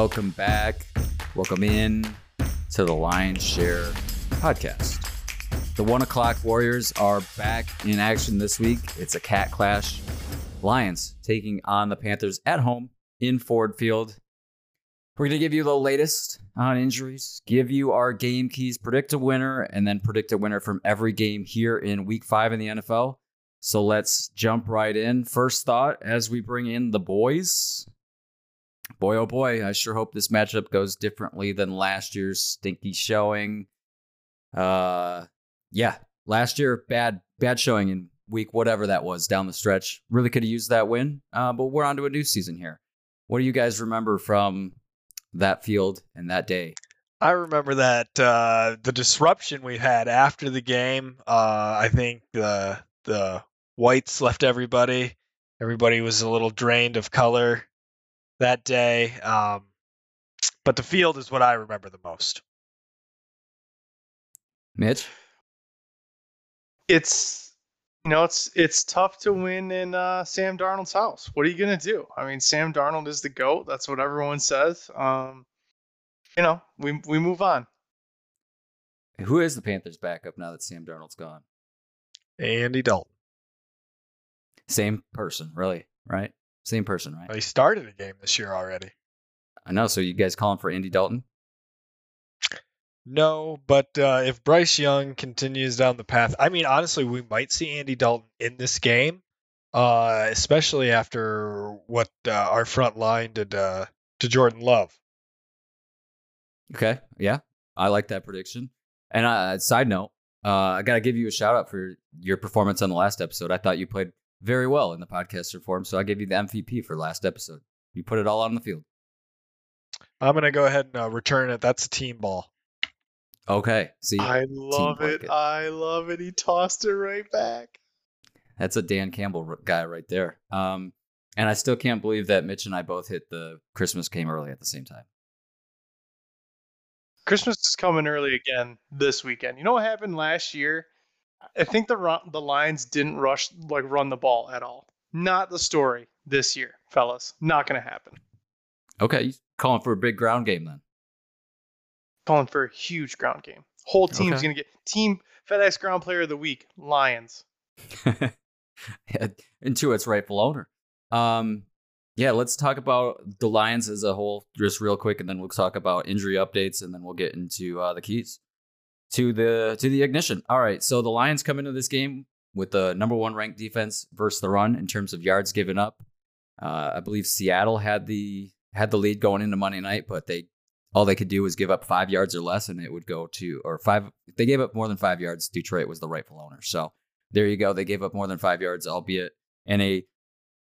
Welcome back. Welcome in to the Lions Share podcast. The one o'clock Warriors are back in action this week. It's a cat clash. Lions taking on the Panthers at home in Ford Field. We're going to give you the latest on injuries, give you our game keys, predict a winner, and then predict a winner from every game here in week five in the NFL. So let's jump right in. First thought as we bring in the boys. Boy, oh boy, I sure hope this matchup goes differently than last year's stinky showing. Uh, yeah, last year, bad, bad showing in week, whatever that was down the stretch. Really could have used that win, uh, but we're on to a new season here. What do you guys remember from that field and that day? I remember that uh, the disruption we had after the game. Uh, I think the the whites left everybody. Everybody was a little drained of color that day. Um, but the field is what I remember the most. Mitch, it's you know it's it's tough to win in uh, Sam Darnold's house. What are you gonna do? I mean, Sam Darnold is the goat. That's what everyone says. Um, you know, we we move on. who is the Panthers' backup now that Sam Darnold's gone? Andy Dalton. Same person, really, right? Same person, right? He started a game this year already. I know. So you guys calling for Andy Dalton? No, but uh, if Bryce Young continues down the path, I mean, honestly, we might see Andy Dalton in this game, uh, especially after what uh, our front line did uh, to Jordan Love. Okay, yeah, I like that prediction. And uh, side note, uh, I gotta give you a shout out for your performance on the last episode. I thought you played very well in the podcaster form, so I gave you the MVP for last episode. You put it all on the field. I'm gonna go ahead and uh, return it. That's a team ball. Okay, see, I love it. it. I love it. He tossed it right back. that's a Dan Campbell guy right there. Um, and I still can't believe that Mitch and I both hit the Christmas came early at the same time. Christmas is coming early again this weekend. You know what happened last year? I think the the Lions didn't rush like run the ball at all. Not the story this year, fellas. Not going to happen. Okay, calling for a big ground game then? Calling for a huge ground game. Whole team's Okay. going to get team FedEx Ground Player of the Week. Lions. into its rightful owner. Um, yeah, let's talk about the Lions as a whole, just real quick, and then we'll talk about injury updates, and then we'll get into uh, the keys to the to the ignition. All right, so the Lions come into this game with the number one ranked defense versus the run in terms of yards given up. Uh, I believe Seattle had the had the lead going into Monday night, but they all they could do was give up five yards or less, and it would go to or five. They gave up more than five yards, Detroit was the rightful owner. So there you go. They gave up more than five yards, albeit in a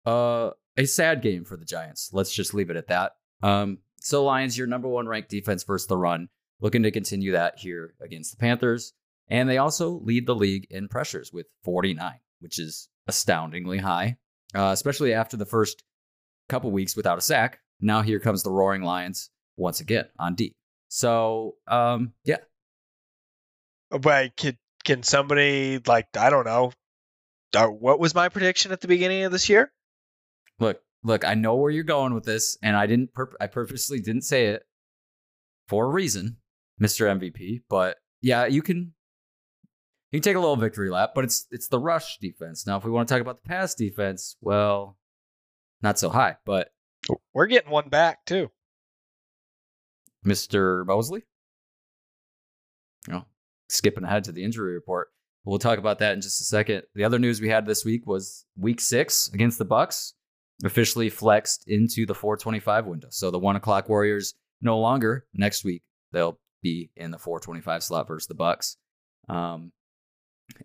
uh a sad game for the Giants. Let's just leave it at that. Um, so Lions, your number one ranked defense versus the run, looking to continue that here against the Panthers, and they also lead the league in pressures with 49, which is astoundingly high, uh, especially after the first couple weeks without a sack. Now here comes the Roaring Lions once again on D. So um, yeah, But can can somebody like I don't know, uh, what was my prediction at the beginning of this year? look, look, I know where you're going with this, and I didn't. Purp- I purposely didn't say it for a reason, Mister MVP. But yeah, you can. You can take a little victory lap, but it's it's the rush defense. Now, if we want to talk about the pass defense, well, not so high. But We're getting one back too. Mister Moseley, know, skipping ahead to the injury report. We'll talk about that in just a second. The other news we had this week was Week Six against the Bucks officially flexed into the 425 window. So the one o'clock Warriors no longer next week. They'll be in the 425 slot versus the Bucks. Um,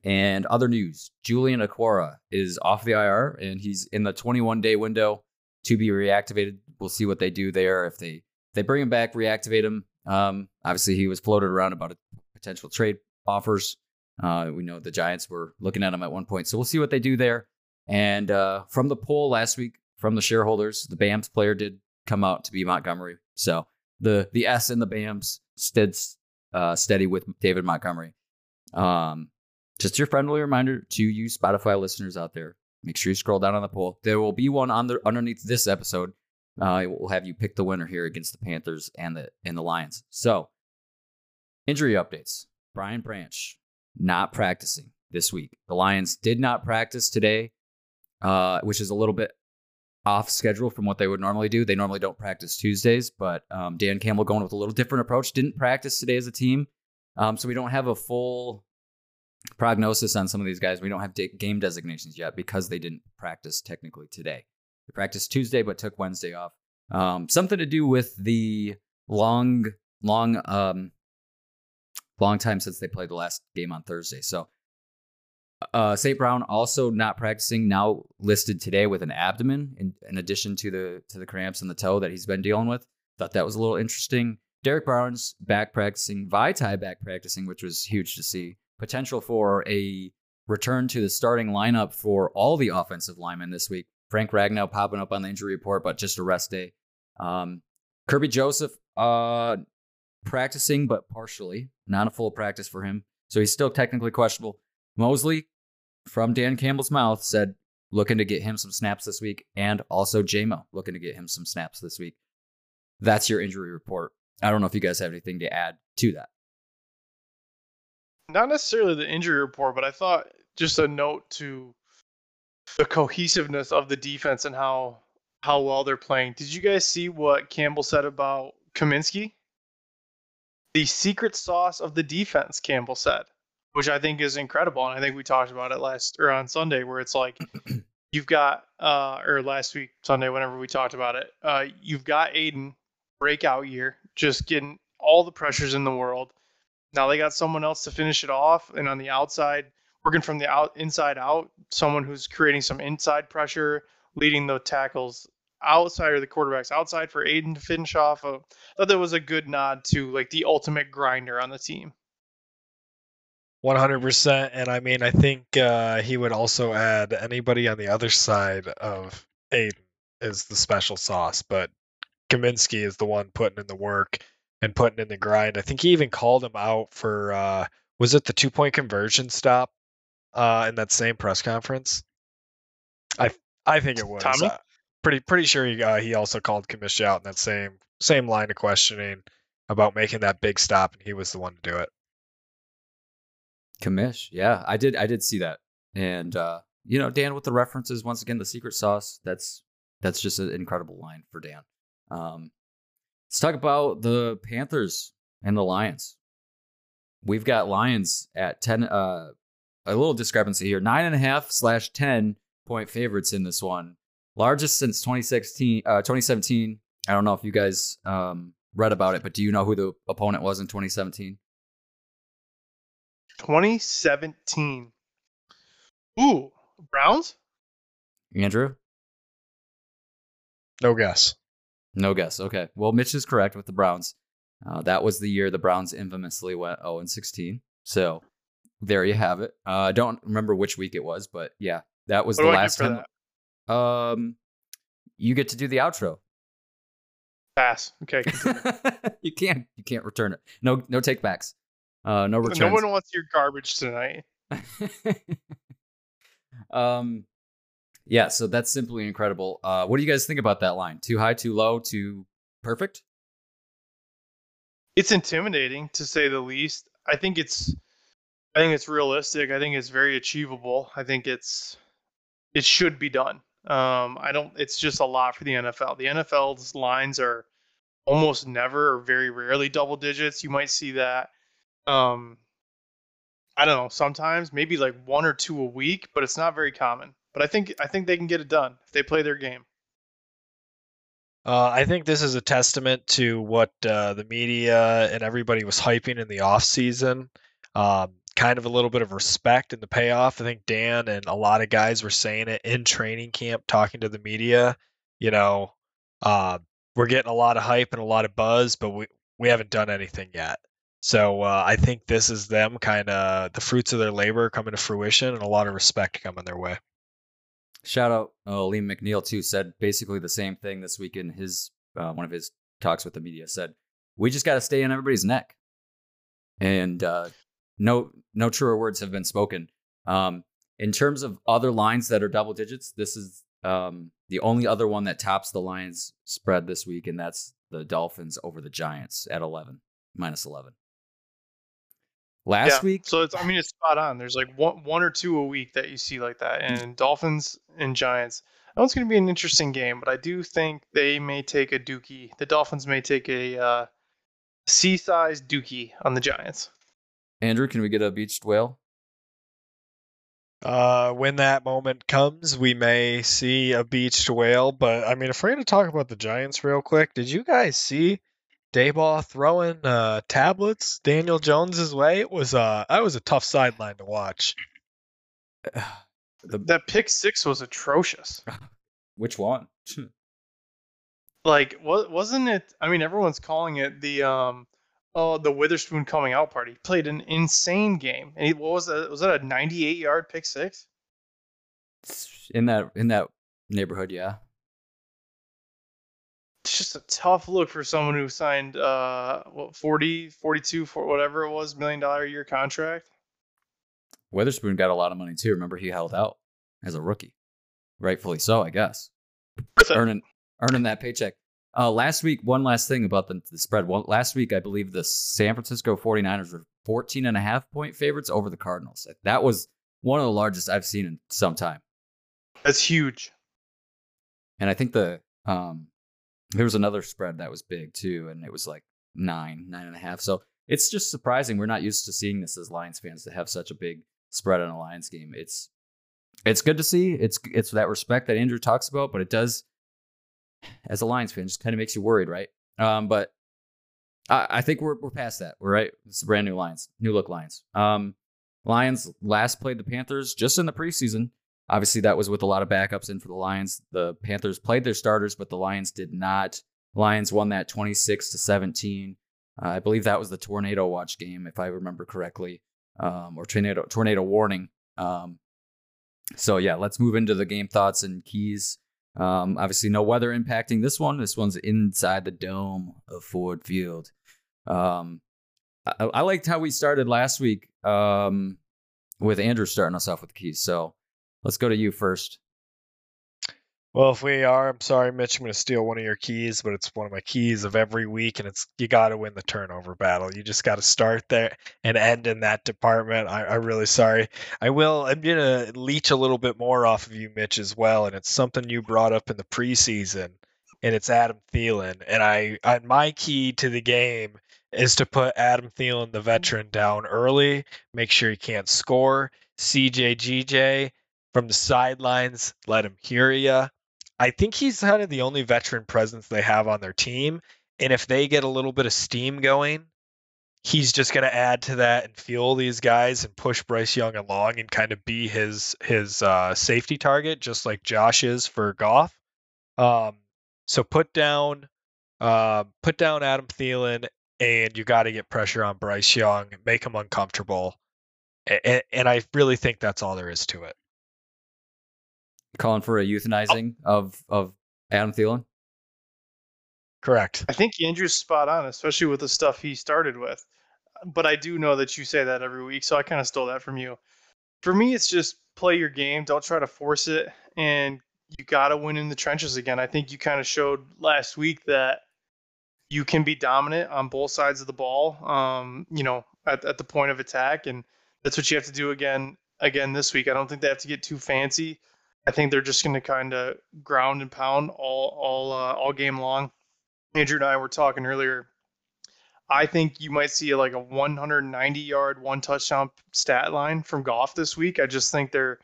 and other news: Julian Okwara is off the IR and he's in the 21 day window to be reactivated. We'll see what they do there. If they if they bring him back, reactivate him. Um, obviously, he was floated around about a potential trade offers. Uh, we know the Giants were looking at him at one point, so we'll see what they do there. And uh, from the poll last week, from the shareholders, the BAMS player did come out to be Montgomery. So the the S in the BAMS stood uh, steady with David Montgomery. Um, just your friendly reminder to you Spotify listeners out there: make sure you scroll down on the poll. There will be one on the underneath this episode Uh, we'll have you pick the winner here against the Panthers and the and the Lions. So, injury updates. Brian Branch not practicing this week. The Lions did not practice today, uh, which is a little bit off schedule from what they would normally do. They normally don't practice Tuesdays, but um, Dan Campbell going with a little different approach. Didn't practice today as a team, um, so we don't have a full prognosis on some of these guys. We don't have de- game designations yet because they didn't practice technically today. They practiced Tuesday but took Wednesday off. Um, something to do with the long, long, um, long time since they played the last game on Thursday. So uh, St. Brown also not practicing now listed today with an abdomen in, in addition to the to the cramps in the toe that he's been dealing with. Thought that was a little interesting. Derrick Barnes back practicing, Vaitai back practicing, which was huge to see. Potential for a return to the starting lineup for all the offensive linemen this week. Frank Ragnow popping up on the injury report, but just a rest day. Um, Kerby Joseph uh, practicing, but partially, not a full practice for him. So he's still technically questionable. Moseley, from Dan Campbell's mouth, said looking to get him some snaps this week, and also Jamo looking to get him some snaps this week. That's your injury report. I don't know if you guys have anything to add to that. Not necessarily the injury report, but I thought just a note to the cohesiveness of the defense and how how well they're playing. Did you guys see what Campbell said about Cominsky? The secret sauce of the defense, Campbell said which I think is incredible. And I think we talked about it last or on Sunday, where it's like you've got uh or last week Sunday, whenever we talked about it, uh, you've got Aidan breakout year, just getting all the pressures in the world. Now they got someone else to finish it off, and on the outside, working from the out inside out, someone who's creating some inside pressure, leading the tackles outside or the quarterbacks outside for Aidan to finish off. Uh, I thought that was a good nod to like the ultimate grinder on the team. 100%. And I mean, I think uh, he would also add anybody on the other side of Aidan is the special sauce, but Cominsky is the one putting in the work and putting in the grind. I think he even called him out for, uh, was it the two point conversion stop uh, in that same press conference? I I think it was. Tommy? Uh, pretty pretty sure he uh, he also called Cominsky out in that same same line of questioning about making that big stop, and he was the one to do it. Kamish, yeah, I did. I did see that, and uh, you know, Dan with the references once again, the secret sauce. That's that's just an incredible line for Dan. Um, let's talk about the Panthers and the Lions. We've got Lions at ten. Uh, a little discrepancy here: nine and a half slash ten point favorites in this one, largest since 2016, uh, 2017. I don't know if you guys um, read about it, but do you know who the opponent was in 2017? 2017. Ooh, Browns? Andrew? No guess. No guess. Okay. Well, Mitch is correct with the Browns. Uh, that was the year the Browns infamously went 0 and 16. So there you have it. Uh, I don't remember which week it was, but yeah, that was What the do I get last for time. Um, you get to do the outro. Pass. Okay. you can't. You can't return it. No. No takebacks. Uh, no returns. no one wants your garbage tonight. um, yeah. So that's simply incredible. Uh, what do you guys think about that line? Too high, too low, too perfect? It's intimidating to say the least. I think it's I think it's realistic. I think it's very achievable. I think it's it should be done. Um, I don't it's just a lot for the NFL. The NFL's lines are almost never or very rarely double digits. You might see that um I don't know, sometimes maybe like one or two a week, but it's not very common. But I think I think they can get it done if they play their game. Uh, I think this is a testament to what uh, the media and everybody was hyping in the off season. Um, kind of a little bit of respect and the payoff. I think Dan and a lot of guys were saying it in training camp, talking to the media. You know, uh, we're getting a lot of hype and a lot of buzz, but we we haven't done anything yet. So uh, I think this is them kind of the fruits of their labor coming to fruition and a lot of respect coming their way. Shout out, oh, Alim McNeill too said basically the same thing this week in his uh, one of his talks with the media. Said we just got to stay in everybody's neck, and uh, no no truer words have been spoken. Um, in terms of other lines that are double digits, this is um, the only other one that tops the Lions spread this week, and that's the Dolphins over the Giants at 11, minus 11. Last Yeah, week, So it's I mean it's spot on. There's like one one or two a week that you see like that. And Dolphins and Giants. That one's going to be an interesting game, but I do think they may take a dookie. The Dolphins may take a uh, C-sized dookie on the Giants. Andrew, can we get a beached whale? Uh, when that moment comes, we may see a beached whale. But I mean, if we're going to talk about the Giants real quick, did you guys see Daboll throwing uh, tablets Daniel Jones's way? It was uh, that was a tough sideline to watch. The, That pick six was atrocious. which one? Like, what wasn't it? I mean, everyone's calling it the um, oh, the Witherspoon coming out party. He played an insane game, and he, what was that? Was that a 98 yard pick six? in that in that neighborhood, yeah. It's just a tough look for someone who signed uh, what 40, 42, for whatever it was, million dollar a year contract. Witherspoon got a lot of money too. Remember, he held out as a rookie, rightfully so, I guess. Earning earning that paycheck. Uh, last week, one last thing about the, the spread. One, last week, I believe the San Francisco 49ers were 14 and a half point favorites over the Cardinals. That was one of the largest I've seen in some time. That's huge. And I think the um, there was another spread that was big too, and it was like nine, nine and a half. So it's just surprising. We're not used to seeing this as Lions fans to have such a big spread on a Lions game. It's it's good to see. It's it's that respect that Andrew talks about, but it does, as a Lions fan, just kind of makes you worried, right? Um, but I, I think we're we're past that. We're right. It's a brand new Lions, new look Lions. Um, Lions last played the Panthers just in the preseason. Obviously, that was with a lot of backups in for the Lions. The Panthers played their starters, but the Lions did not. Lions won that 26 to 17. Uh, I believe that was the tornado watch game, if I remember correctly, um, or tornado tornado warning. Um, so yeah, let's move into the game thoughts and keys. Um, obviously, no weather impacting this one. This one's inside the dome of Ford Field. Um, I, I liked how we started last week um, with Andrew starting us off with the keys. So let's go to you first. Well, if we are, I'm sorry, Mitch. I'm going to steal one of your keys, but it's one of my keys of every week, and it's you got to win the turnover battle. You just got to start there and end in that department. I, I'm really sorry. I will. I'm going to leech a little bit more off of you, Mitch, as well, and it's something you brought up in the preseason, and it's Adam Thielen. And I, I my key to the game is to put Adam Thielen, the veteran, down early. Make sure he can't score. CJ GJ from the sidelines, let him hear you. I think he's kind of the only veteran presence they have on their team. And if they get a little bit of steam going, he's just going to add to that and fuel these guys and push Bryce Young along and kind of be his his uh, safety target, just like Josh is for Goff. Um, so put down uh, put down Adam Thielen, and you got to get pressure on Bryce Young, make him uncomfortable. And, and I really think that's all there is to it. Calling for a euthanizing of of Adam Thielen. Correct. I think Andrew's spot on, especially with the stuff he started with. But I do know that you say that every week, so I kind of stole that from you. For me, it's just play your game. Don't try to force it, and you got to win in the trenches again. I think you kind of showed last week that you can be dominant on both sides of the ball. Um, you know, at, at the point of attack, and that's what you have to do again again this week. I don't think they have to get too fancy. I think they're just going to kind of ground and pound all all uh, all game long. Andrew and I were talking earlier. I think you might see like a 190 yard, one touchdown stat line from Goff this week. I just think they're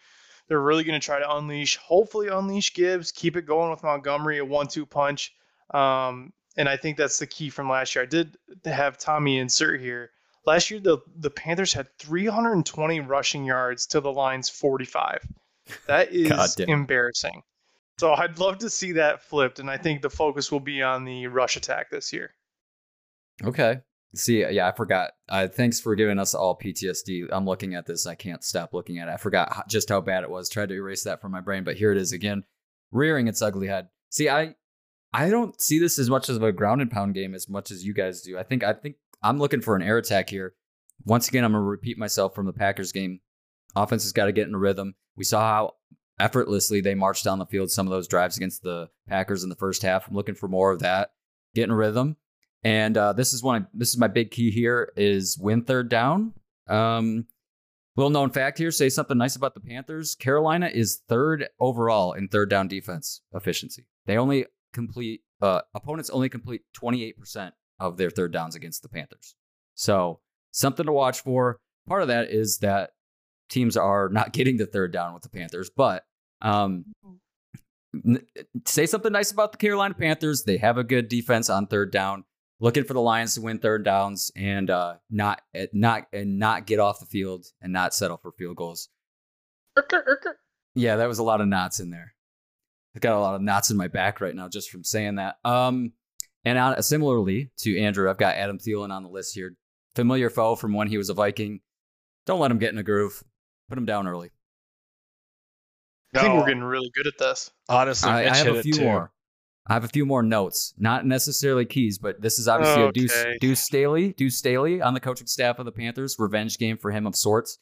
they're really going to try to unleash, hopefully unleash Gibbs, keep it going with Montgomery, a one-two punch. Um, and I think that's the key from last year. I did have Tommy insert here. Last year, the the Panthers had 320 rushing yards to the Lions 45. That is embarrassing. So I'd love to see that flipped, and I think the focus will be on the rush attack this year. Okay. See, yeah, I forgot. Uh, thanks for giving us all PTSD. I'm looking at this. I can't stop looking at it. I forgot just how bad it was. Tried to erase that from my brain, but here it is again, rearing its ugly head. See, I, I don't see this as much as a ground and pound game as much as you guys do. I think, I think I'm looking for an air attack here. Once again, I'm gonna repeat myself from the Packers game. Offense has got to get in a rhythm. We saw how effortlessly they marched down the field some of those drives against the Packers in the first half. I'm looking for more of that, getting rhythm. And uh, this is one. This is my big key here: is win third down. Um, little known fact here: say something nice about the Panthers. Carolina is third overall in third down defense efficiency. They only complete uh, opponents only complete 28 percent of their third downs against the Panthers. So something to watch for. Part of that is that teams are not getting the third down with the Panthers, but um, say something nice about the Carolina Panthers. They have a good defense on third down. Looking for the Lions to win third downs and uh, not eh, not and not get off the field and not settle for field goals. Yeah, that was a lot of knots in there. I've got a lot of knots in my back right now just from saying that. Um, and uh, similarly to Andrew, I've got Adam Thielen on the list here. Familiar foe from when he was a Viking. Don't let him get in a groove. Put him down early. I think we're getting really good at this. Honestly, I, I have a few more. I have a few more notes, not necessarily keys, but this is obviously a Deuce, Deuce Staley, Deuce Staley on the coaching staff of the Panthers. Revenge game for him of sorts.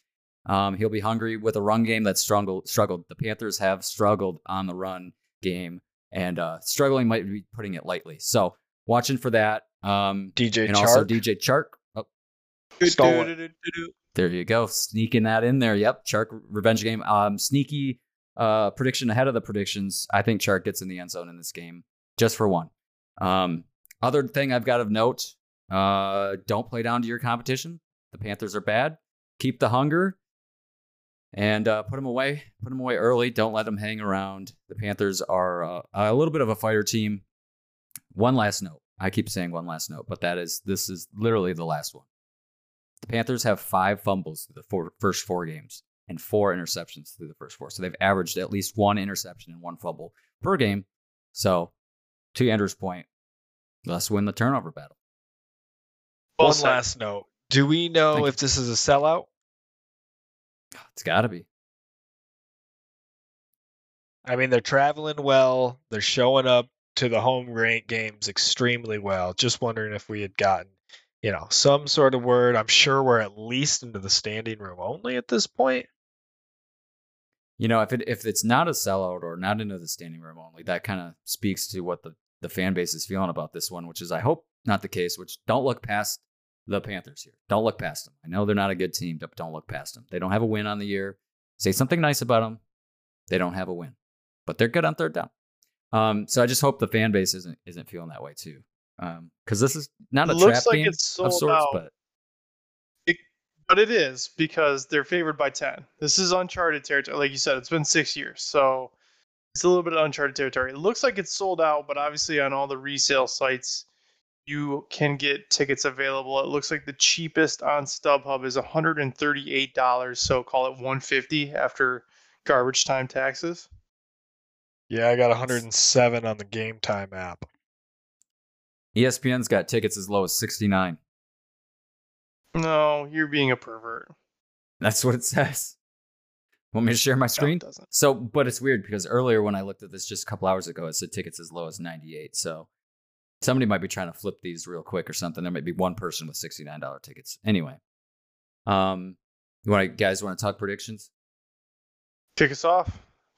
Um, he'll be hungry with a run game that struggled. Struggled. The Panthers have struggled on the run game, and uh, struggling might be putting it lightly. So watching for that. Um, DJ and Chark. also DJ Chark. Oh, Stolen. There you go, sneaking that in there. Yep, Chark revenge game. Um, sneaky uh, prediction ahead of the predictions. I think Chark gets in the end zone in this game, just for one. Um, other thing I've got of note: uh, don't play down to your competition. The Panthers are bad. Keep the hunger, and uh, put them away. Put them away early. Don't let them hang around. The Panthers are uh, a little bit of a fighter team. One last note. I keep saying one last note, but that is this is literally the last one. The Panthers have five fumbles through the four, first four games and four interceptions through the first four. So they've averaged at least one interception and one fumble per game. So, to Andrew's point, let's win the turnover battle. One said. last note. Do we know Thank if this is a sellout? It's got to be. I mean, they're traveling well. They're showing up to the home rank games extremely well. Just wondering if we had gotten, you know, some sort of word. I'm sure we're at least into the standing room only at this point. You know, if it if it's not a sellout or not into the standing room only, that kind of speaks to what the the fan base is feeling about this one, which is I hope not the case. Which don't look past the Panthers here. Don't look past them. I know they're not a good team, but don't look past them. They don't have a win on the year. Say something nice about them. They don't have a win, but they're good on third down. Um, so I just hope the fan base isn't isn't feeling that way too, Um, because this is not a It looks trap like game it's of sorts, out. but But it is because they're favored by 10. This is uncharted territory. Like you said, it's been six years. So it's a little bit of uncharted territory. It looks like it's sold out, but obviously on all the resale sites, you can get tickets available. It looks like the cheapest on StubHub is $138. So call it 150 after garbage time taxes. Yeah, I got 107 on the Game Time app. ESPN's got tickets as low as sixty nine. No, you're being a pervert. That's what it says. Want me to share my No, screen? it doesn't. So, but it's weird because earlier when I looked at this just a couple hours ago, it said tickets as low as 98. So somebody might be trying to flip these real quick or something. There might be one person with $69 tickets. Anyway, um, you want to, guys want to talk predictions? Kick us off,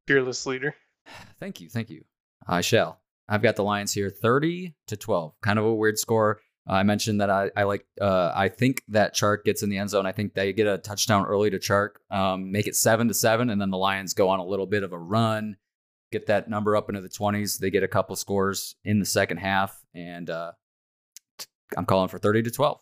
fearless leader. Thank you. Thank you. I shall. I've got the Lions here 30 to 12. Kind of a weird score. I mentioned that I, I like, uh, I think that Chark gets in the end zone. I think they get a touchdown early to Chark, um, make it seven to seven, and then the Lions go on a little bit of a run, get that number up into the 20s. They get a couple scores in the second half, and uh, I'm calling for 30 to 12.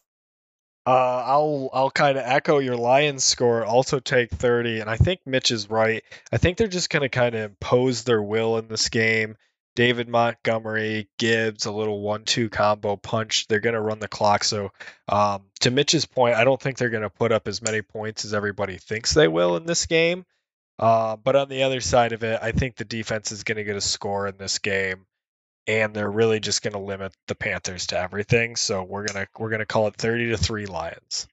Uh, I'll I'll kind of echo your Lions score. Also take 30, and I think Mitch is right. I think they're just going to kind of impose their will in this game. David Montgomery, Gibbs, a little one-two combo punch. They're going to run the clock. So, um, to Mitch's point, I don't think they're going to put up as many points as everybody thinks they will in this game. Uh, but on the other side of it, I think the defense is going to get a score in this game, and they're really just going to limit the Panthers to everything. So we're gonna we're gonna call it 30 to three Lions.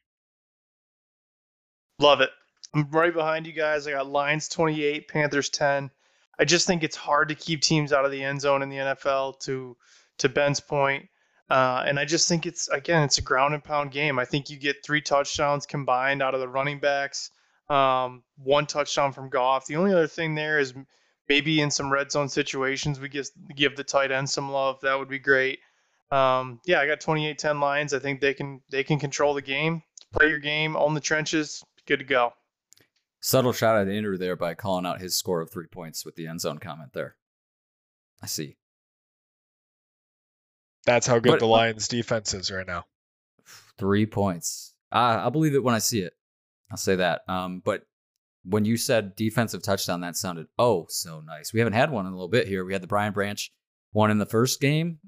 Love it. I'm right behind you guys. I got Lions 28, Panthers 10. I just think it's hard to keep teams out of the end zone in the NFL. To to Ben's point, uh, and I just think it's again it's a ground and pound game. I think you get three touchdowns combined out of the running backs, um, one touchdown from Goff. The only other thing there is maybe in some red zone situations we give give the tight end some love. That would be great. Um, yeah, I got 28-10 Lions. I think they can they can control the game, play your game, own the trenches, good to go. Subtle shot at Andrew there by calling out his score of three points with the end zone comment there. I see. That's how good But- the Lions defense is right now. Three points. I, I'll believe it when I see it. I'll say that. Um, but when you said defensive touchdown, that sounded oh so nice. We haven't had one in a little bit here. We had the Brian Branch one in the first game.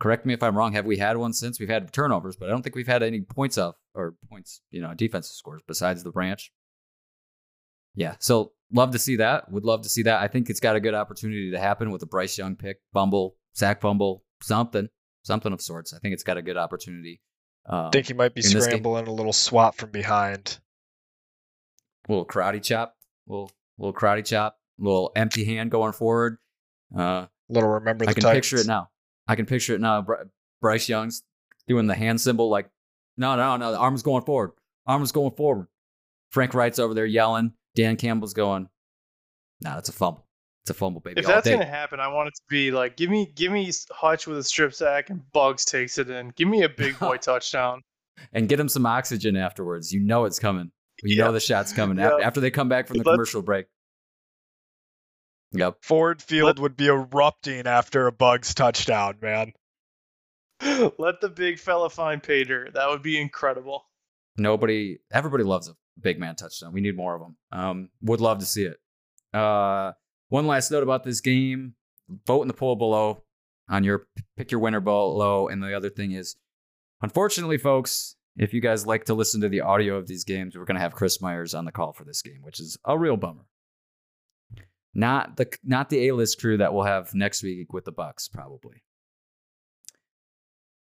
Correct me if I'm wrong. Have we had one since? We've had turnovers, but I don't think we've had any points off or points, you know, defensive scores besides the branch. Yeah, so love to see that. Would love to see that. I think it's got a good opportunity to happen with a Bryce Young pick, fumble, sack fumble, something, something of sorts. I think it's got a good opportunity. Um, I think he might be in this game- scrambling a little swap from behind. little karate chop, little little karate chop, little empty hand going forward. Uh, Little remember the I can Titans. picture it now. I can picture it now. Bryce Young's doing the hand symbol, like, no, no, no, the arm's going forward. Arm's going forward. Frank Reich's over there yelling. Dan Campbell's going, nah, that's a fumble. It's a fumble, baby. If that's day." gonna happen, I want it to be like give me give me Hutch with a strip sack and Buggs takes it in. Give me a big boy touchdown. and get him some oxygen afterwards. You know it's coming. You Yeah. know the shot's coming Yeah. after, after they come back from the Let's- commercial break. Yep. Ford Field would be erupting after a Buggs touchdown, man. Let the big fella find Pater. That would be incredible. Nobody, everybody loves a big man touchdown. We need more of them. Um, would love to see it. Uh, one last note about this game: vote in the poll below on your pick your winner below. And the other thing is, unfortunately, folks, if you guys like to listen to the audio of these games, we're gonna have Chris Myers on the call for this game, which is a real bummer. Not the not the A list crew that we'll have next week with the Bucks, probably.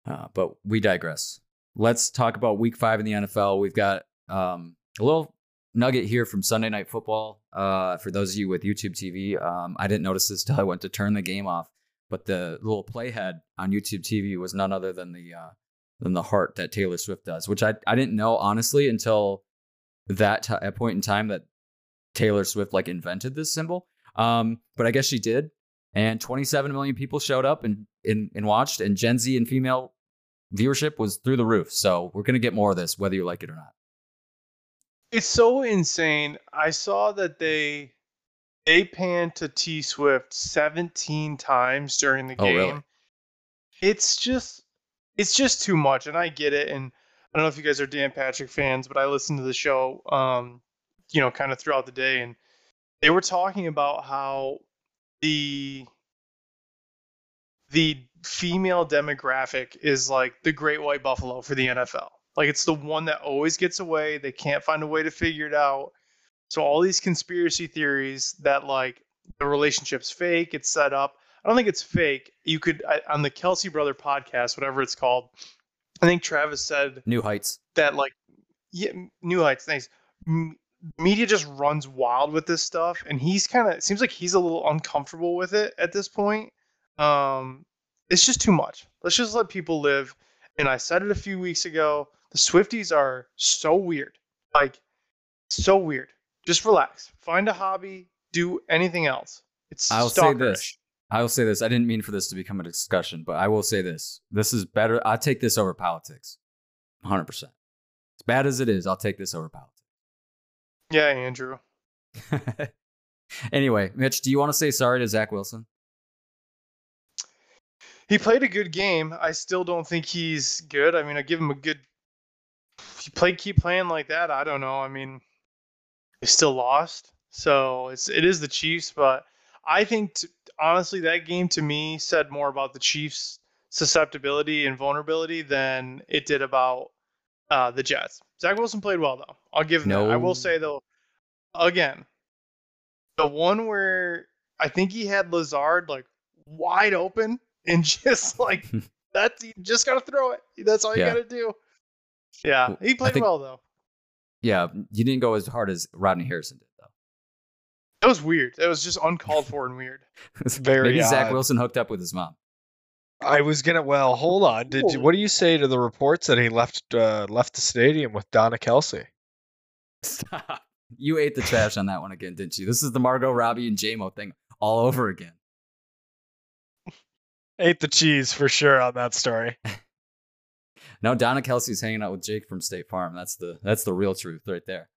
Uh, but we digress let's talk about week five in the NFL. We've got um, a little nugget here from Sunday Night Football. Uh, for those of you with YouTube TV, um, I didn't notice this till I went to turn the game off, but the little playhead on YouTube TV was none other than the uh, than the heart that Taylor Swift does, which I I didn't know honestly until that t- at point in time that Taylor Swift like invented this symbol. Um, but I guess she did, and 27 million people showed up and and, and watched, and Gen Z and female viewership was through the roof. So we're gonna get more of this, whether you like it or not. It's so insane. I saw that they they panned to T Swift 17 times during the Oh, game. really? It's just it's just too much and I get it and I don't know if you guys are Dan Patrick fans, but I listen to the show um you know kind of throughout the day and they were talking about how the the female demographic is like the great white buffalo for the NFL. Like it's the one that always gets away. They can't find a way to figure it out. So all these conspiracy theories that like the relationship's fake, it's set up. I don't think it's fake. You could I, on the Kelce Brother podcast, whatever it's called. I think Travis said New heights. that like yeah, New Heights. Thanks. M- media just runs wild with this stuff, and he's kind of seems like he's a little uncomfortable with it at this point. Um, it's just too much. Let's just let people live. And I said it a few weeks ago. The Swifties are so weird, like so weird. Just relax. Find a hobby. Do anything else. It's I'll say this. I will say this. I didn't mean for this to become a discussion, but I will say this. This is better. I'll take this over politics. 100%. As bad as it is, I'll take this over politics. Yeah, Andrew. anyway, Mitch, do you want to say sorry to Zach Wilson? He played a good game. I still don't think he's good. I mean, I give him a good. If he played, keep playing like that. I don't know. I mean, they still lost, so it's it is the Chiefs. But I think t- honestly, that game to me said more about the Chiefs' susceptibility and vulnerability than it did about uh, the Jets. Zach Wilson played well though. I'll give him that. I will say though, again, the one where I think he had Lazard like wide open and just like that you just gotta throw it. That's all you Yeah. gotta do. Yeah, he played think- well though. Yeah, you didn't go as hard as Rodney Harrison did, though. That was weird. That was just uncalled for and weird. it's Very Maybe Zach. Wilson hooked up with his mom. I was gonna. Well, hold on. Did you, what do you say to the reports that he left uh, left the stadium with Donna Kelce? Stop. you ate the trash on that one again, didn't you? This is the Margot Robbie and Jamo thing all over again. Ate the cheese for sure on that story. No, Donna Kelce's hanging out with Jake from State Farm. That's the that's the real truth right there.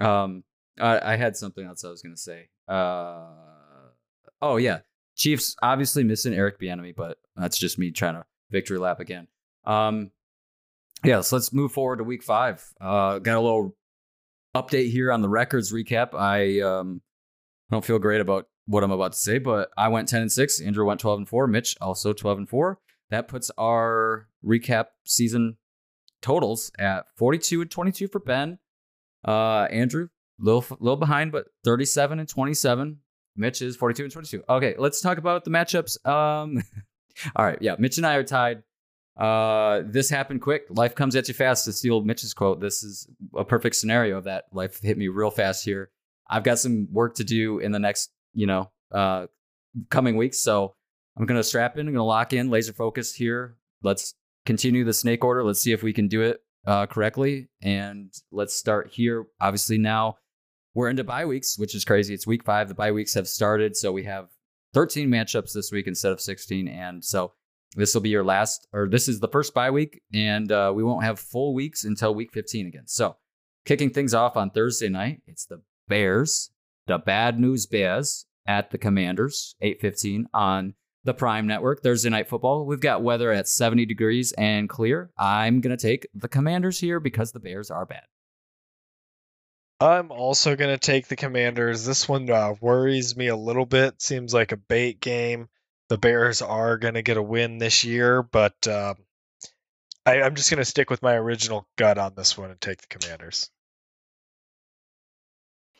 Um, I, I had something else I was gonna say. Uh, oh yeah, Chiefs obviously missing Eric Bieniemy, but that's just me trying to victory lap again. Um, yeah, so let's move forward to Week Five. Uh, got a little update here on the records recap. I um don't feel great about what I'm about to say, but I went 10 and 6. Andrew went 12 and 4. Mitch also 12 and 4. That puts our recap season totals at 42 and 22 for Ben. Uh, Andrew, little little behind, but 37 and 27. Mitch is 42 and 22. Okay, let's talk about the matchups. Um, all right, yeah, Mitch and I are tied. Uh, this happened quick. Life comes at you fast. To steal Mitch's quote, this is a perfect scenario of that. Life hit me real fast here. I've got some work to do in the next, you know, uh, coming weeks. So I'm gonna strap in. I'm gonna lock in, laser focus here. Let's continue the snake order. Let's see if we can do it uh, correctly. And let's start here. Obviously, now we're into bye weeks, which is crazy. It's week five. The bye weeks have started, so we have 13 matchups this week instead of 16. And so this will be your last, or this is the first bye week, and uh, we won't have full weeks until week 15 again. So kicking things off on Thursday night, it's the Bears, the Bad News Bears at the Commanders, 8:15 on the Prime Network. Thursday night football. We've got weather at 70 degrees and clear. I'm gonna take the Commanders here because the Bears are bad. I'm also going to take the Commanders. This one uh, worries me a little bit. Seems like a bait game. The Bears are going to get a win this year, but um, I, I'm just going to stick with my original gut on this one and take the Commanders.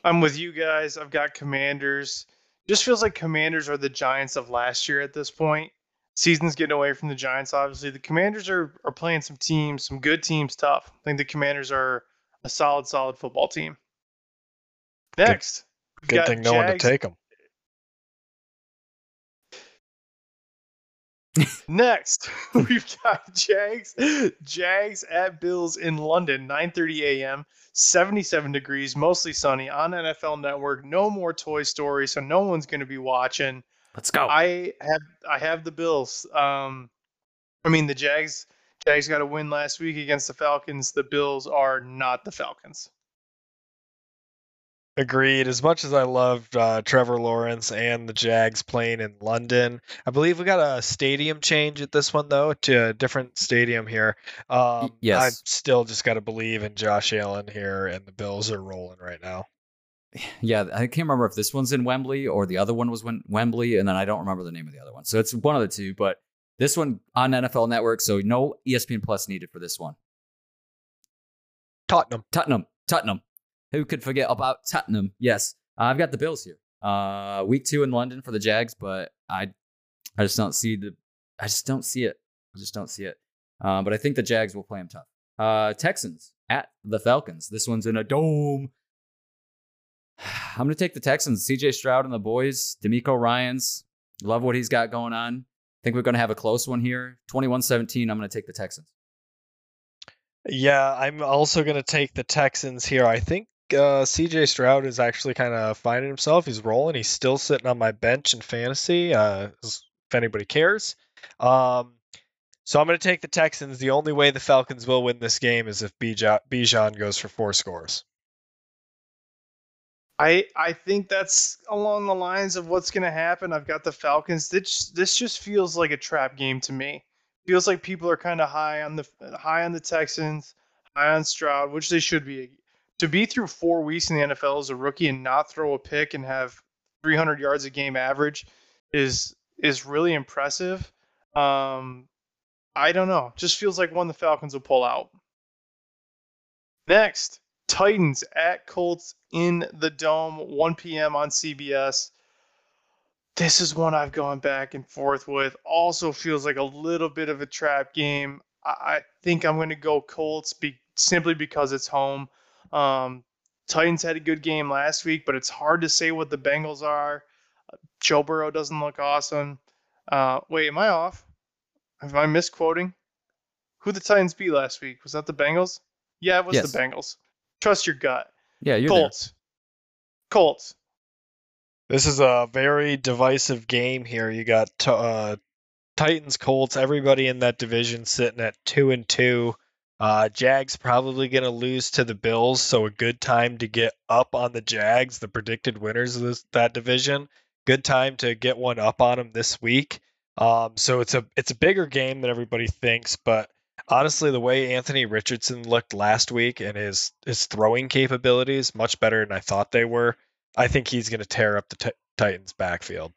I'm with you guys. I've got Commanders. Just feels like Commanders are the Giants of last year at this point. Season's getting away from the Giants, obviously. The Commanders are, are playing some teams, some good teams, tough. I think the Commanders are a solid, solid football team. Next, we've Good thing no one to take them. Next, we've got Jags, Jags at Bills in London, 9:30 a.m., 77 degrees, mostly sunny on NFL Network. No more Toy Story, so no one's going to be watching. Let's go. I have I have the Bills. Um, I mean the Jags. Jags got a win last week against the Falcons. The Bills are not the Falcons. Agreed. As much as I loved uh, Trevor Lawrence and the Jags playing in London, I believe we got a stadium change at this one though to a different stadium here. Um, yes. I still just got to believe in Josh Allen here, and the Bills are rolling right now. yeah, I can't remember if this one's in Wembley or the other one was Wem- Wembley, and then I don't remember the name of the other one. So it's one of the two, but this one on NFL Network, so no ESPN Plus needed for this one. Tottenham. Tottenham, Tottenham. Who could forget about Tottenham? Yes, uh, I've got the Bills here. Uh, week two in London for the Jags, but I, I just don't see the, I just don't see it. I just don't see it. Uh, but I think the Jags will play them tough. Uh, Texans at the Falcons. This one's in a dome. I'm going to take the Texans. CJ Stroud and the boys. DeMeco Ryans. Love what he's got going on. I think we're going to have a close one here. 21 17. I'm going to take the Texans. Yeah, I'm also going to take the Texans here. I think uh, CJ Stroud is actually kind of finding himself. He's rolling. He's still sitting on my bench in fantasy, uh, if anybody cares. Um, so I'm going to take the Texans. The only way the Falcons will win this game is if Bijan goes for four scores. I I think that's along the lines of what's going to happen. I've got the Falcons. This this just feels like a trap game to me. Feels like people are kind of high on the high on the Texans, high on Stroud, which they should be. To be through four weeks in the NFL as a rookie and not throw a pick and have 300 yards a game average is is really impressive. Um, I don't know. Just feels like one the Falcons will pull out. Next, Titans at Colts in the Dome, 1 p.m. on CBS. This is one I've gone back and forth with. Also feels like a little bit of a trap game. I, think I'm going to go Colts be, simply because it's home. Um, Titans had a good game last week, but it's hard to say what the Bengals are. Joe Burrow doesn't look awesome. Uh, wait, am I off? Am I misquoting? Who the Titans beat last week? Was that the Bengals? Yeah, it was Yes. the Bengals. Trust your gut. Yeah, you're Colts. Colts. This is a very divisive game here. You got t- uh, Titans, Colts, everybody in that division sitting at two and two. Uh, Jags probably going to lose to the Bills, so a good time to get up on the Jags, the predicted winners of this, that division. Good time to get one up on them this week. Um, so it's a it's a bigger game than everybody thinks, but honestly, the way Anthony Richardson looked last week and his his throwing capabilities much better than I thought they were. I think he's going to tear up the t- Titans' backfield.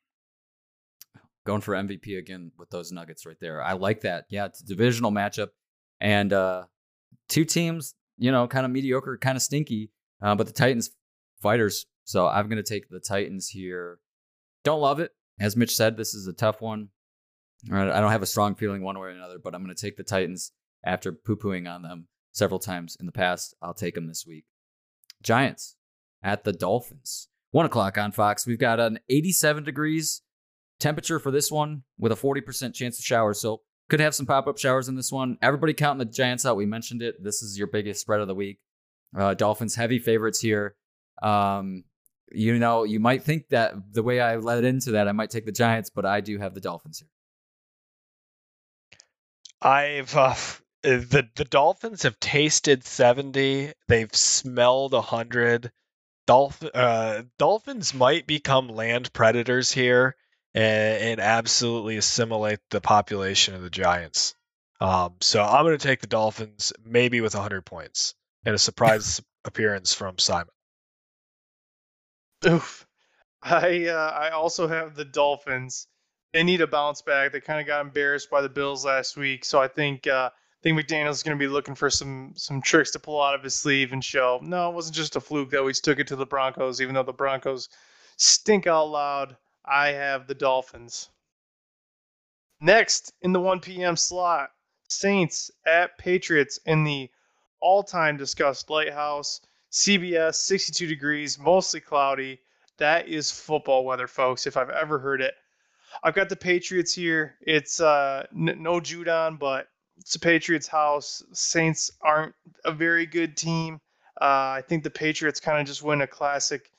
going for MVP again with those Nuggets right there. I like that. Yeah, it's a divisional matchup, and uh, two teams, you know, kind of mediocre, kind of stinky, uh, but the Titans fighters. So I'm going to take the Titans here. Don't love it, as Mitch said. This is a tough one. I don't have a strong feeling one way or another, but I'm going to take the Titans after poo pooing on them several times in the past. I'll take them this week. Giants at the Dolphins. One o'clock on Fox. We've got an 87 degrees temperature for this one with a 40% chance of showers. So could have some pop up showers in this one. Everybody counting the Giants out. We mentioned it. This is your biggest spread of the week. Uh, Dolphins heavy favorites here. Um, you know, you might think that the way I led into that, I might take the Giants, but I do have the Dolphins here. I've uh, the the Dolphins have tasted seventy. They've smelled hundred. Dolphin uh, Dolphins might become land predators here and, and absolutely assimilate the population of the Giants. Um, so I'm going to take the Dolphins, maybe with hundred points, and a surprise appearance from Simon. Oof. I uh, I also have the Dolphins. They need a bounce back. They kind of got embarrassed by the Bills last week, so I think uh, I think McDaniel's going to be looking for some some tricks to pull out of his sleeve and show. No, it wasn't just a fluke that we took it to the Broncos, even though the Broncos stink out loud. I have the Dolphins. Next in the 1 p.m. slot, Saints at Patriots in the all-time discussed Lighthouse. CBS, 62 degrees, mostly cloudy. That is football weather, folks, if I've ever heard it. I've got the Patriots here. It's uh, n- no Judon, but it's the Patriots' house. Saints aren't a very good team. Uh, I think the Patriots kind of just win a classic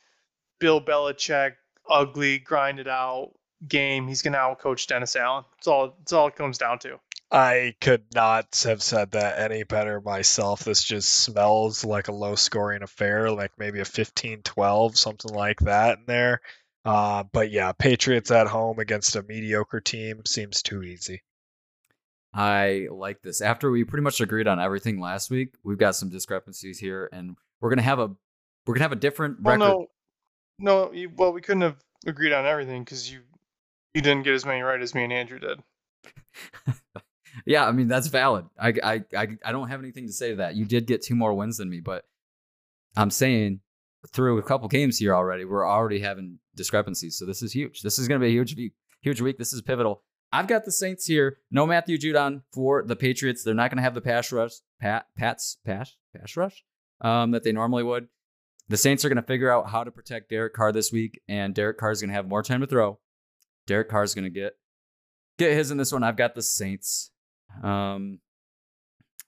Bill Belichick, ugly, grind it out game. He's going to outcoach Dennis Allen. It's all. it's all it comes down to. I could not have said that any better myself. This just smells like a low scoring affair, like maybe a 15 12, something like that in there. Uh, but yeah, Patriots at home against a mediocre team seems too easy. I like this. After we pretty much agreed on everything last week, we've got some discrepancies here, and we're gonna have a we're gonna have a different Well, record. no, no. You, well, we couldn't have agreed on everything because you you didn't get as many right as me and Andrew did. yeah, I mean that's valid. I, I I I don't have anything to say to that. You did get two more wins than me, but I'm saying through a couple games here already, we're already having discrepancies. So this is huge. This is going to be a huge week. Huge week. This is pivotal. I've got the Saints here. No Matthew Judon for the Patriots. They're not going to have the pass rush, pat, pats, pass, pass rush um, that they normally would. The Saints are going to figure out how to protect Derek Carr this week, and Derek Carr is going to have more time to throw. Derek Carr is going to get get his in this one. I've got the Saints. Um,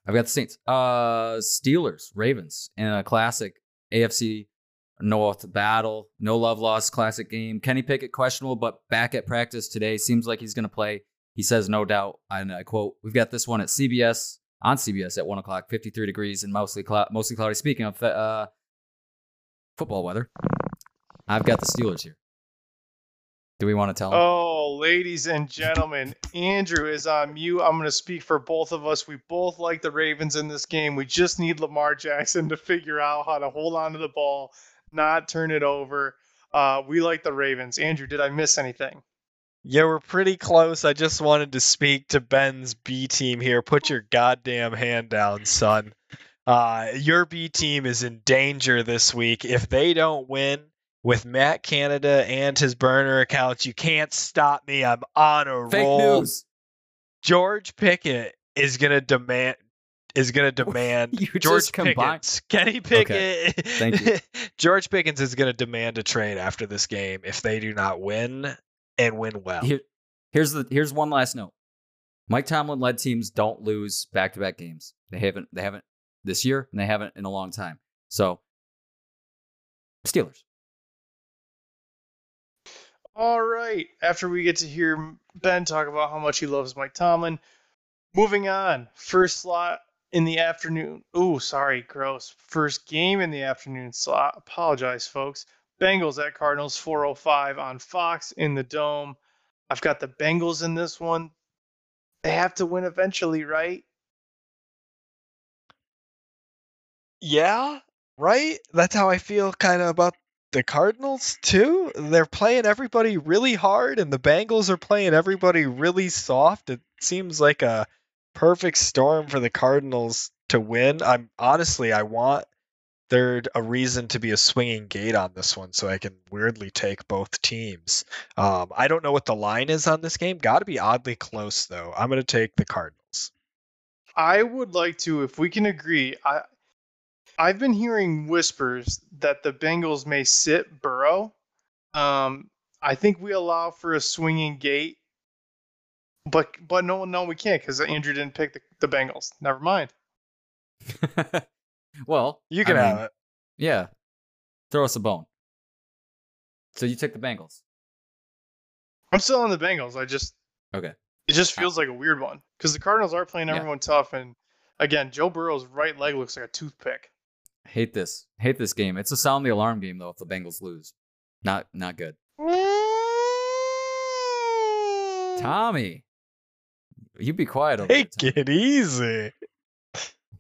I've got the Saints. Uh, Steelers, Ravens in a classic AFC North battle. No love lost classic game. Kenny Pickett questionable, but back at practice today. Seems like he's going to play. He says, no doubt. And I quote, We've got this one at CBS, on CBS at 1 o'clock, 53 degrees and mostly, mostly cloudy. Speaking of uh, football weather, I've got the Steelers here. Do we want to tell them? Oh, ladies and gentlemen, Andrew is on mute. I'm going to speak for both of us. We both like the Ravens in this game. We just need Lamar Jackson to figure out how to hold on to the ball, not turn it over. Uh, we like the Ravens. Andrew, did I miss anything? Yeah, we're pretty close. I just wanted to speak to Ben's B team here. Put your goddamn hand down, son. Uh, your B team is in danger this week. If they don't win with Matt Canada and his burner accounts, you can't stop me. I'm on a Fake roll. news. George Pickett is gonna demand is gonna demand You George. Pickens. Kenny Pickett. Thank you. George Pickens is gonna demand a trade after this game if they do not win and win well. Here, here's the here's one last note. Mike Tomlin led teams don't lose back to back games. They haven't they haven't this year and they haven't in a long time. So Steelers. All right. After we get to hear Ben talk about how much he loves Mike Tomlin, moving on. First slot in the afternoon. Oh, sorry, gross. First game in the afternoon slot. Apologize, folks. Bengals at Cardinals 405 on Fox in the Dome. I've got the Bengals in this one. They have to win eventually, right? Yeah, right? That's how I feel kind of about the Cardinals too. They're playing everybody really hard and the Bengals are playing everybody really soft. It seems like a perfect storm for the Cardinals to win. I'm honestly I want there a reason to be a swinging gate on this one so I can weirdly take both teams. Um, I don't know what the line is on this game. Got to be oddly close though. I'm going to take the Cardinals. I would like to, if we can agree. I I've been hearing whispers that the Bengals may sit Burrow. Um, I think we allow for a swinging gate, but but no, no, we can't because Andrew didn't pick the, the Bengals. Never mind. well, You can I have mean, it. Yeah. Throw us a bone. So you took the Bengals. I'm still on the Bengals. I just Okay. it just feels like a weird one because the Cardinals are playing Yeah. everyone tough, and again, Joe Burrow's right leg looks like a toothpick. Hate this. Hate this game. It's a sound the alarm game though if the Bengals lose. Not not good. Tommy. You be quiet over there. Take Tommy. it easy.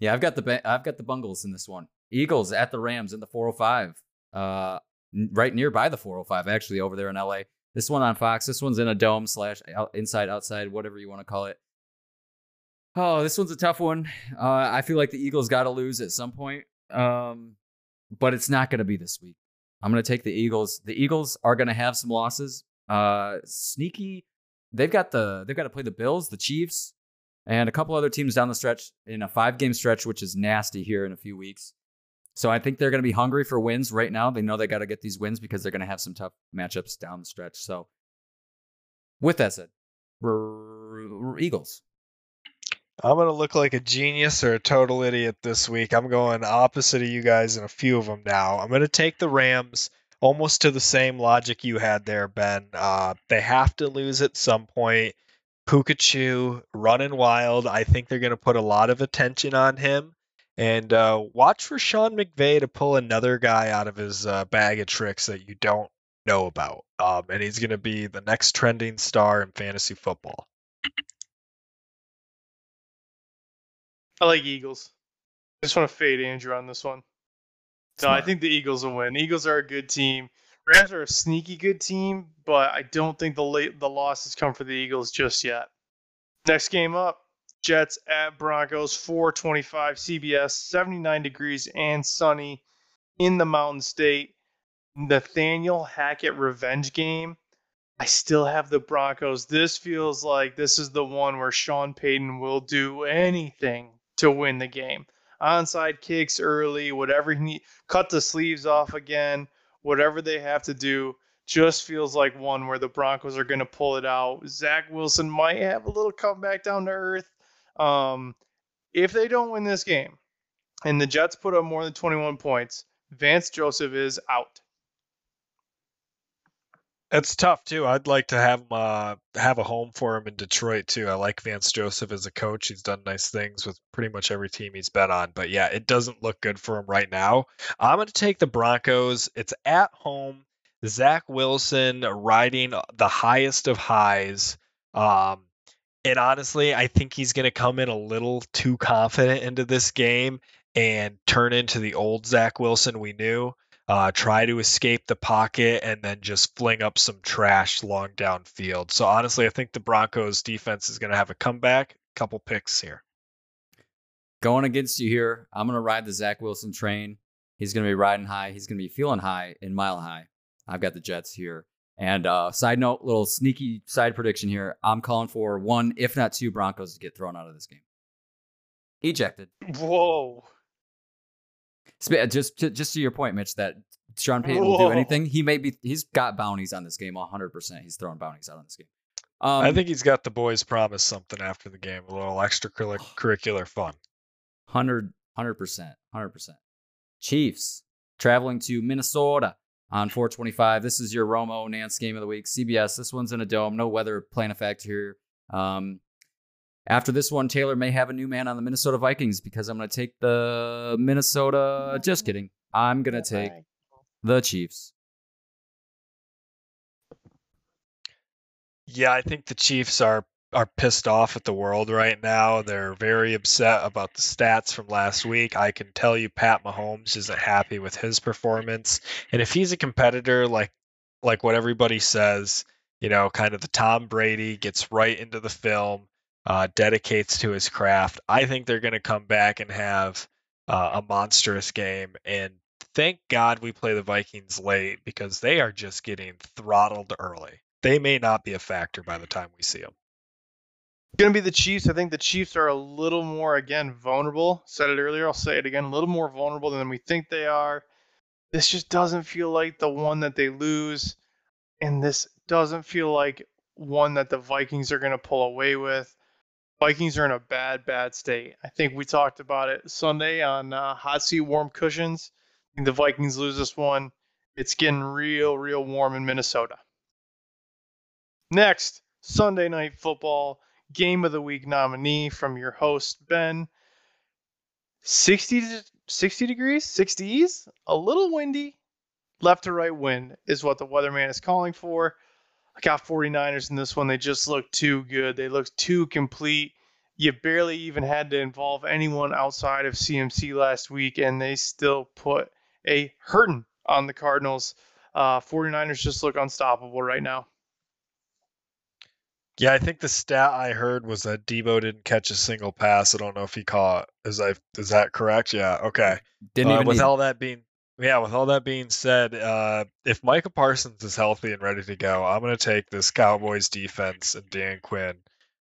Yeah, I've got the I've got the Bungles in this one. Eagles at the Rams in the 405. Uh, right nearby the 405, actually over there in LA. This one on Fox. This one's in a dome slash inside outside, whatever you want to call it. Oh, this one's a tough one. Uh, I feel like the Eagles got to lose at some point, um, but it's not going to be this week. I'm going to take the Eagles. The Eagles are going to have some losses. Uh, sneaky. They've got the they've got to play the Bills, the Chiefs, and a couple other teams down the stretch in a five game stretch, which is nasty here in a few weeks. So I think they're going to be hungry for wins right now. They know they got to get these wins because they're going to have some tough matchups down the stretch. So, with that said, r- r- Eagles. I'm gonna look like a genius or a total idiot this week. I'm going opposite of you guys in a few of them now. I'm gonna take the Rams, almost to the same logic you had there, Ben. Uh, they have to lose at some point. Pikachu running wild. I think they're gonna put a lot of attention on him. And uh, watch for Sean McVay to pull another guy out of his uh, bag of tricks that you don't know about. Um, and he's going to be the next trending star in fantasy football. I like Eagles. I just want to fade Andrew on this one. No, I think the Eagles will win. Eagles are a good team. Rams are a sneaky good team, but I don't think the late the losses come for the Eagles just yet. Next game up, Jets at Broncos, 425 CBS, 79 degrees and sunny in the Mountain State. Nathaniel Hackett revenge game. I still have the Broncos. This feels like this is the one where Sean Payton will do anything to win the game. Onside kicks early, whatever he need, cut the sleeves off again, whatever they have to do. Just feels like one where the Broncos are going to pull it out. Zach Wilson might have a little comeback down to earth. Um, if they don't win this game and the Jets put up more than 21 points, Vance Joseph is out. It's tough too. I'd like to have him uh, have a home for him in Detroit too. I like Vance Joseph as a coach. He's done nice things with pretty much every team he's been on. But yeah, it doesn't look good for him right now. I'm going to take the Broncos. It's at home. Zach Wilson riding the highest of highs. Um, and honestly, I think he's going to come in a little too confident into this game and turn into the old Zach Wilson we knew uh, try to escape the pocket, and then just fling up some trash long downfield. So honestly, I think the Broncos defense is going to have a comeback. Couple picks here. Going against you here, I'm going to ride the Zach Wilson train. He's going to be riding high. He's going to be feeling high in mile high. I've got the Jets here. And uh, side note, little sneaky side prediction here. I'm calling for one, if not two, Broncos to get thrown out of this game. Ejected. Whoa. Sp- Just to, just to your point, Mitch, that Sean Payton will do anything. He may be. He's got bounties on this game. 100. percent He's throwing bounties out on this game. Um, I think he's got the boys promise something after the game, a little extracurricular fun. 100 percent, hundred percent. Chiefs traveling to Minnesota on 425. This is your Romo Nantz game of the week. CBS. This one's in a dome. No weather playing effect here. Um, after this one, Taylor may have a new man on the Minnesota Vikings because I'm going to take the Minnesota. Just kidding. I'm going to take the Chiefs. Yeah, I think the Chiefs are are pissed off at the world right now. They're very upset about the stats from last week. I can tell you Pat Mahomes isn't happy with his performance. And if he's a competitor like like what everybody says, you know, kind of the Tom Brady gets right into the film, uh, dedicates to his craft. I think they're going to come back and have uh, a monstrous game. And thank God we play the Vikings late because they are just getting throttled early. They may not be a factor by the time we see them. Going to be the Chiefs. I think the Chiefs are a little more, again, vulnerable. Said it earlier. I'll say it again. A little more vulnerable than we think they are. This just doesn't feel like the one that they lose. And this doesn't feel like one that the Vikings are going to pull away with. Vikings are in a bad, bad state. I think we talked about it Sunday on uh, Hot Seat Warm Cushions. I think the Vikings lose this one. It's getting real, real warm in Minnesota. Next, Sunday Night Football Game of the Week nominee from your host, Ben. 60, 60 degrees, 60s, a little windy, left to right wind is what the weatherman is calling for. I got 49ers in this one. They just look too good. They look too complete. You barely even had to involve anyone outside of CMC last week, and they still put a hurting on the Cardinals. Uh, 49ers just look unstoppable right now. Yeah, I think the stat I heard was that Deebo didn't catch a single pass. I don't know if he caught. Is I is that correct? Yeah. Okay. Didn't Uh, even with need- all that being yeah, with all that being said, uh, if Micah Parsons is healthy and ready to go, I'm going to take this Cowboys defense and Dan Quinn,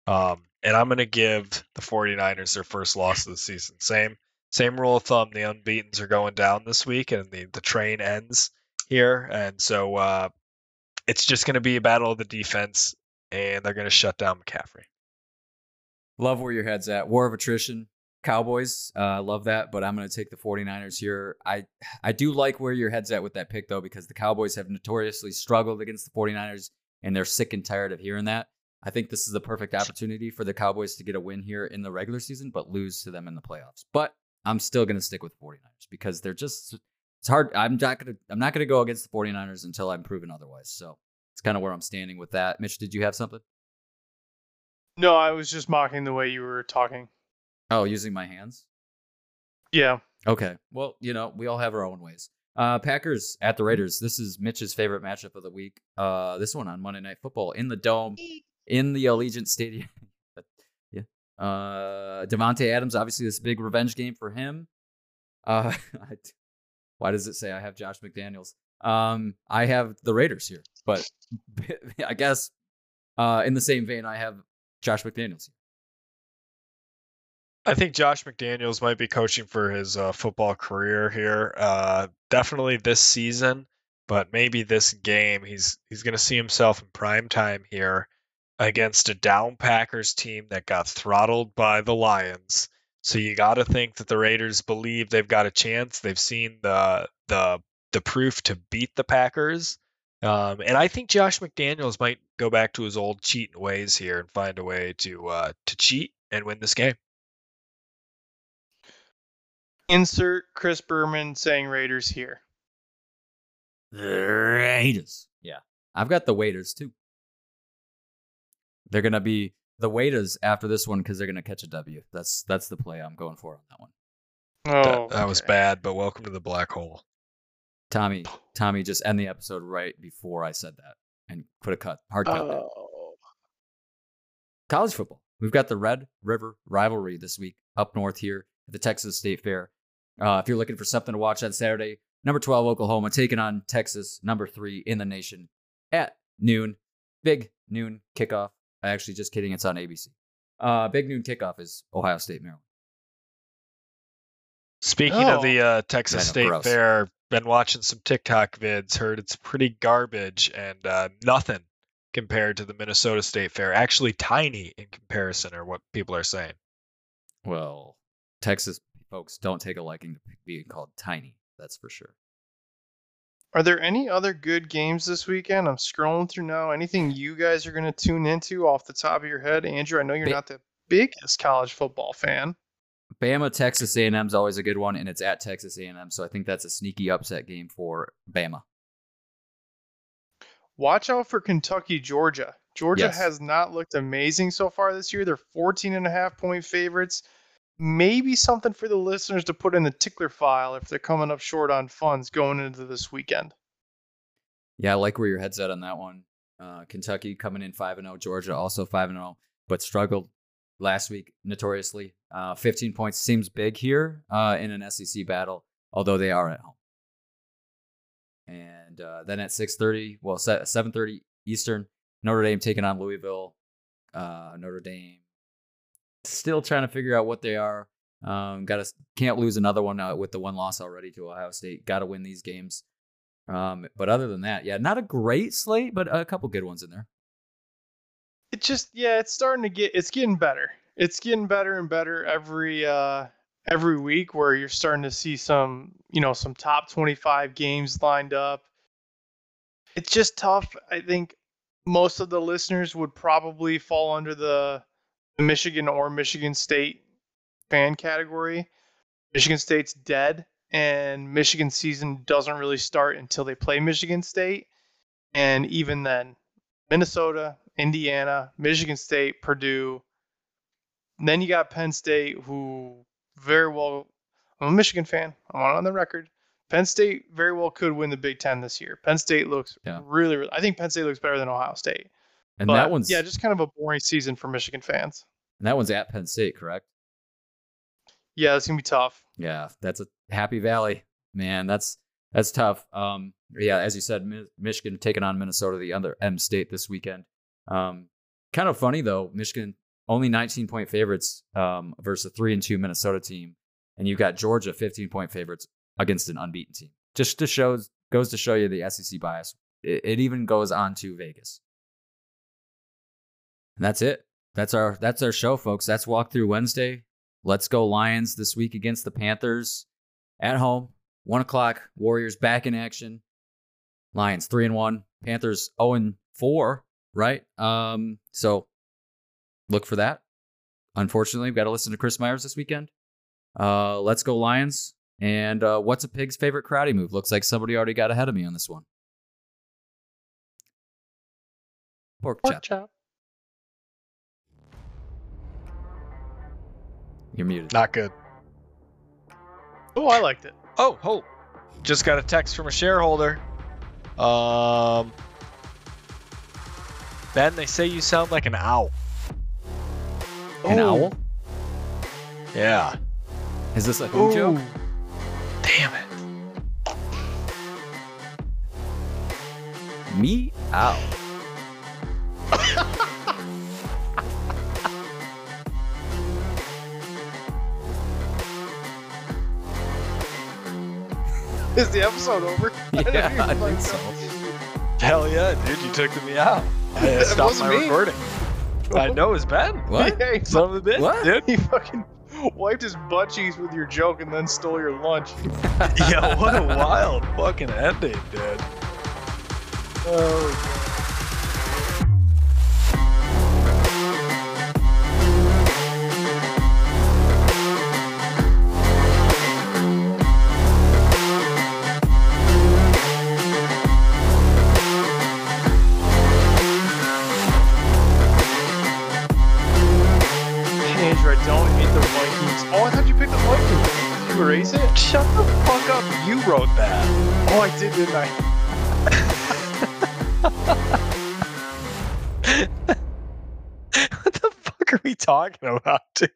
um, and I'm going to give the 49ers their first loss of the season. Same same rule of thumb. The unbeaten's are going down this week, and the the train ends here, and so uh, it's just going to be a battle of the defense, and they're going to shut down McCaffrey. Love where your head's at. War of attrition. Cowboys, uh, love that, but I'm going to take the 49ers here. I I do like where your head's at with that pick though because the Cowboys have notoriously struggled against the 49ers and they're sick and tired of hearing that. I think this is the perfect opportunity for the Cowboys to get a win here in the regular season but lose to them in the playoffs. But I'm still going to stick with the 49ers because they're just it's hard. I'm not going to I'm not going to go against the 49ers until I'm proven otherwise. So, it's kind of where I'm standing with that. Mitch, did you have something? No, I was just mocking the way you were talking. Oh, using my hands? Yeah. Okay. Well, you know, we all have our own ways. Uh, Packers at the Raiders. This is Mitch's favorite matchup of the week. Uh, this one on Monday Night Football in the Dome, in the Allegiant Stadium. yeah. Uh, Davante Adams. Obviously, this big revenge game for him. Uh, I, why does it say I have Josh McDaniels? Um, I have the Raiders here, but I guess uh, in the same vein, I have Josh McDaniels. I think Josh McDaniels might be coaching for his uh, football career here. Uh, definitely this season, but maybe this game he's he's going to see himself in prime time here against a down Packers team that got throttled by the Lions. So you got to think that the Raiders believe they've got a chance. They've seen the the the proof to beat the Packers. Um, and I think Josh McDaniels might go back to his old cheating ways here and find a way to uh, to cheat and win this game. Insert Chris Berman saying Raiders here. The Raiders. Yeah. I've got the waiters too. They're gonna be the waiters after this one because they're gonna catch a W. That's that's the play I'm going for on that one. Oh, that, that was bad, but welcome to the black hole. Tommy, Tommy, just end the episode right before I said that and put a cut, hard cut. there. Oh. College football. We've got the Red River rivalry this week up north here at the Texas State Fair. Uh, if you're looking for something to watch on Saturday, number 12 Oklahoma taking on Texas, number three in the nation at noon. Big noon kickoff. Actually, just kidding. It's on ABC. Uh, big noon kickoff is Ohio State, Maryland. Speaking Oh. of the uh, Texas I State gross. Fair, been watching some TikTok vids. Heard it's pretty garbage and uh, nothing compared to the Minnesota State Fair. Actually, tiny in comparison, or what people are saying. Well, Texas folks don't take a liking to being called tiny. That's for sure. Are there any other good games this weekend? I'm scrolling through now. Anything you guys are going to tune into off the top of your head? Andrew, I know you're Ba- not the biggest college football fan. Bama Texas A&M is always a good one, and it's at Texas A&M, so I think that's a sneaky upset game for Bama. Watch out for Kentucky, Georgia. Georgia Yes. has not looked amazing so far this year. They're 14 and a half point favorites. Maybe something for the listeners to put in the tickler file if they're coming up short on funds going into this weekend. Yeah, I like where your head's at on that one. Uh, Kentucky coming in five and zero, Georgia also five and zero, but struggled last week notoriously. Uh, Fifteen points seems big here uh, in an SEC battle, although they are at home. And uh, then at six thirty, well, seven thirty Eastern, Notre Dame taking on Louisville. Uh, Notre Dame still trying to figure out what they are. Um, got to can't lose another one uh, with the one loss already to Ohio State. Got to win these games. Um, but other than that, yeah, not a great slate, but a couple good ones in there. It just yeah, it's starting to get it's getting better. It's getting better and better every uh every week where you're starting to see some, you know, some top 25 games lined up. It's just tough. I think most of the listeners would probably fall under the, the Michigan or Michigan State fan category. Michigan State's dead and Michigan season doesn't really start until they play Michigan State. And even then, Minnesota, Indiana, Michigan State, Purdue. And then you got Penn State, who very well, I'm a Michigan fan. I'm on the record. Penn State very well could win the Big Ten this year. Penn State looks Yeah. really, really, I think Penn State looks better than Ohio State. And But, that one's yeah, just kind of a boring season for Michigan fans. and that one's at Penn State, correct? Yeah, it's gonna be tough. Yeah, that's a Happy Valley, man. That's that's tough. Um, yeah, as you said, Mi- Michigan taking on Minnesota, the other M State this weekend. Um, kind of funny though, Michigan only 19 point favorites um, versus a three and two Minnesota team, and you've got Georgia 15 point favorites against an unbeaten team. Just to shows goes to show you the SEC bias. It, it even goes on to Vegas. And that's it. That's our that's our show, folks. That's walkthrough Wednesday. Let's go Lions this week against the Panthers at home. One o'clock. Warriors back in action. Lions three and one. Panthers zero and four. Right. Um. So look for that. Unfortunately, we've got to listen to Chris Myers this weekend. Uh. Let's go Lions. And uh, what's a pig's favorite karate move? Looks like somebody already got ahead of me on this one. Pork chop. Pork chop. You're muted. Not good. Oh, I liked it. Oh, oh. Just got a text from a shareholder. Um, Ben, they say you sound like an owl. An Oh. owl? Yeah. Is this a who joke? Damn it. Me ow. Is the episode over? Yeah, I think so. Hell yeah, dude, you took me out. I That stopped my me. recording. I know it's Ben. What? Yeah, he, Son of a bitch, What? dude. he fucking wiped his butt cheeks with your joke and then stole your lunch. yeah, what a wild fucking ending, dude. Oh, Hey, Shut the fuck up. You wrote that. Oh, I did, didn't I? what the fuck are we talking about, dude?